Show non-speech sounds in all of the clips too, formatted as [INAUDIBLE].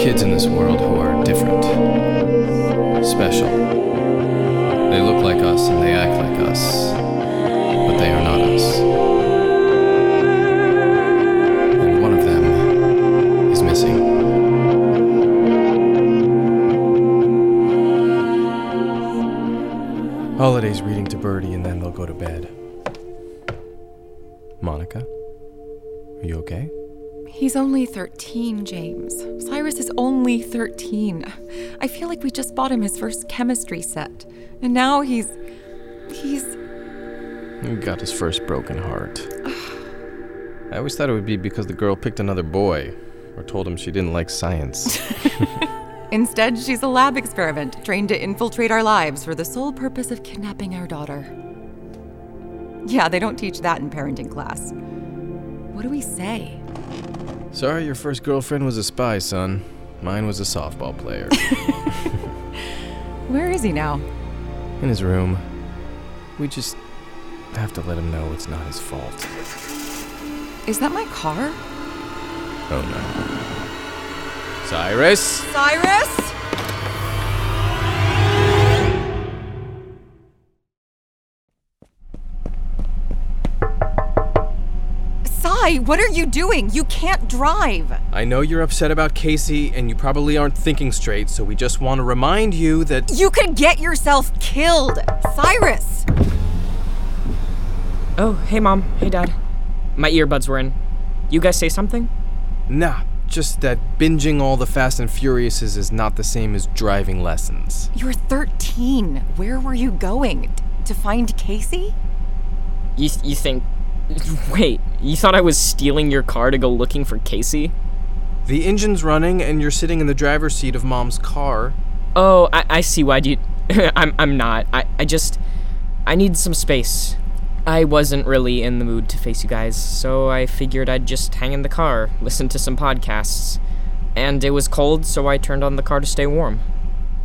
kids in this world who are different, special. They look like us and they act like us, but they are not us. And one of them is missing. Holiday's reading to Birdie and then they'll go to bed. Monica? Are you okay? He's only 13, James. Cyrus is only 13. I feel like we just bought him his first chemistry set. And now he's. he's. He got his first broken heart. I always thought it would be because the girl picked another boy, or told him she didn't like science. [LAUGHS] [LAUGHS] Instead, she's a lab experiment trained to infiltrate our lives for the sole purpose of kidnapping our daughter. Yeah, they don't teach that in parenting class. What do we say? Sorry your first girlfriend was a spy, son. Mine was a softball player. [LAUGHS] Where is he now? In his room. We just have to let him know it's not his fault. Is that my car? Oh no. Cyrus? Cyrus? Cy, what are you doing? You can't drive. I know you're upset about Casey and you probably aren't thinking straight, so we just want to remind you that. You could get yourself killed. Cyrus! Oh, hey mom. Hey dad. My earbuds were in. You guys say something? Nah, just that binging all the Fast and Furiouses is not the same as driving lessons. You're 13. Where were you going? D- to find Casey? You you think [LAUGHS] Wait, you thought I was stealing your car to go looking for Casey? The engine's running and you're sitting in the driver's seat of mom's car. Oh, I, I see why you [LAUGHS] I'm I'm not. I, I just I need some space. I wasn't really in the mood to face you guys, so I figured I'd just hang in the car, listen to some podcasts. And it was cold, so I turned on the car to stay warm.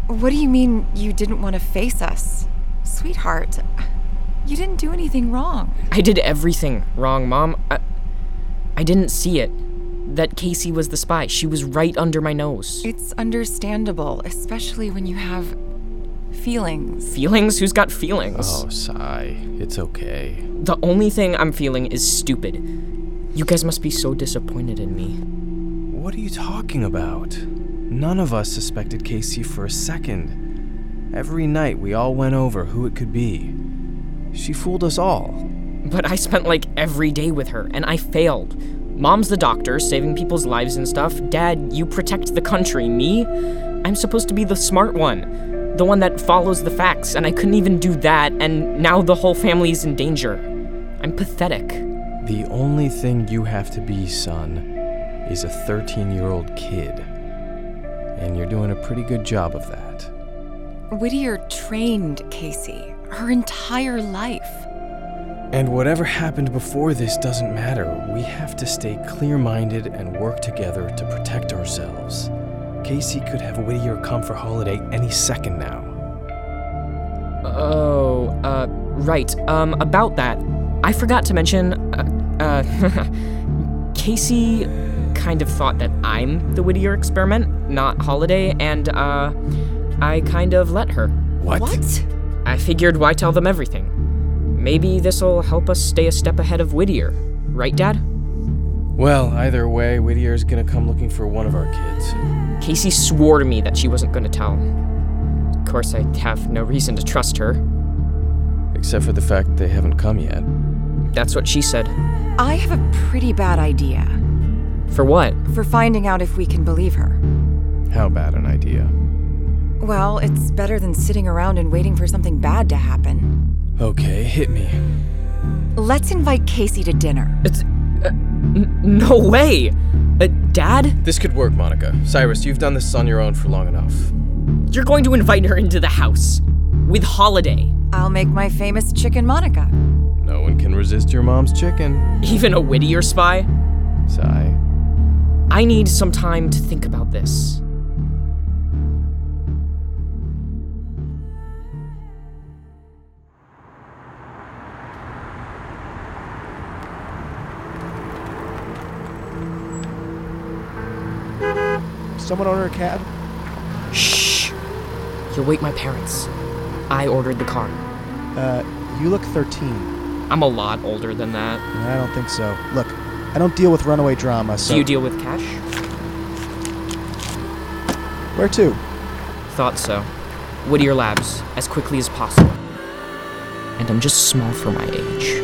What do you mean you didn't want to face us? Sweetheart, you didn't do anything wrong. I did everything wrong, Mom. I, I didn't see it. That Casey was the spy. She was right under my nose. It's understandable, especially when you have feelings. Feelings? Who's got feelings? Oh, Cy. It's okay. The only thing I'm feeling is stupid. You guys must be so disappointed in me. What are you talking about? None of us suspected Casey for a second. Every night we all went over who it could be. She fooled us all. But I spent like every day with her, and I failed. Mom's the doctor, saving people's lives and stuff. Dad, you protect the country. Me? I'm supposed to be the smart one, the one that follows the facts, and I couldn't even do that, and now the whole family's in danger. I'm pathetic. The only thing you have to be, son, is a 13 year old kid. And you're doing a pretty good job of that. Whittier trained Casey her entire life. And whatever happened before this doesn't matter. We have to stay clear minded and work together to protect ourselves. Casey could have Whittier come for holiday any second now. Oh, uh, right. Um, about that, I forgot to mention, uh, uh [LAUGHS] Casey kind of thought that I'm the Whittier experiment, not Holiday, and, uh, I kind of let her. What? What? I figured why tell them everything? Maybe this'll help us stay a step ahead of Whittier. Right, Dad? Well, either way, Whittier's gonna come looking for one of our kids. Casey swore to me that she wasn't gonna tell. Of course, I have no reason to trust her. Except for the fact they haven't come yet. That's what she said. I have a pretty bad idea. For what? For finding out if we can believe her. How bad an idea? Well, it's better than sitting around and waiting for something bad to happen. Okay, hit me. Let's invite Casey to dinner. It's. Uh, n- no way! Uh, Dad? This could work, Monica. Cyrus, you've done this on your own for long enough. You're going to invite her into the house. With Holiday. I'll make my famous chicken Monica. No one can resist your mom's chicken. Even a Whittier spy? Sigh. I need some time to think about this. Someone order a cab? Shh. You'll wake my parents. I ordered the car. Uh, you look 13. I'm a lot older than that. I don't think so. Look, I don't deal with runaway drama, so. Do you deal with cash? Where to? Thought so. Whittier Labs, as quickly as possible. And I'm just small for my age.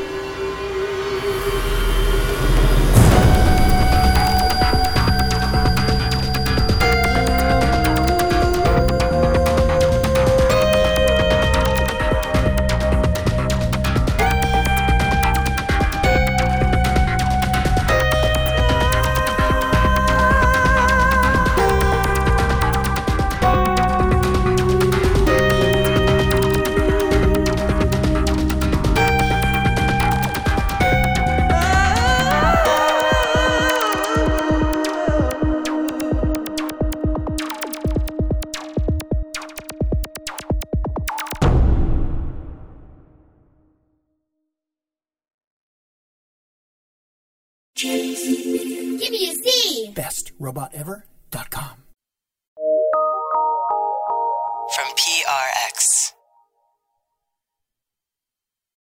Give me a Z. BestRobotEver.com.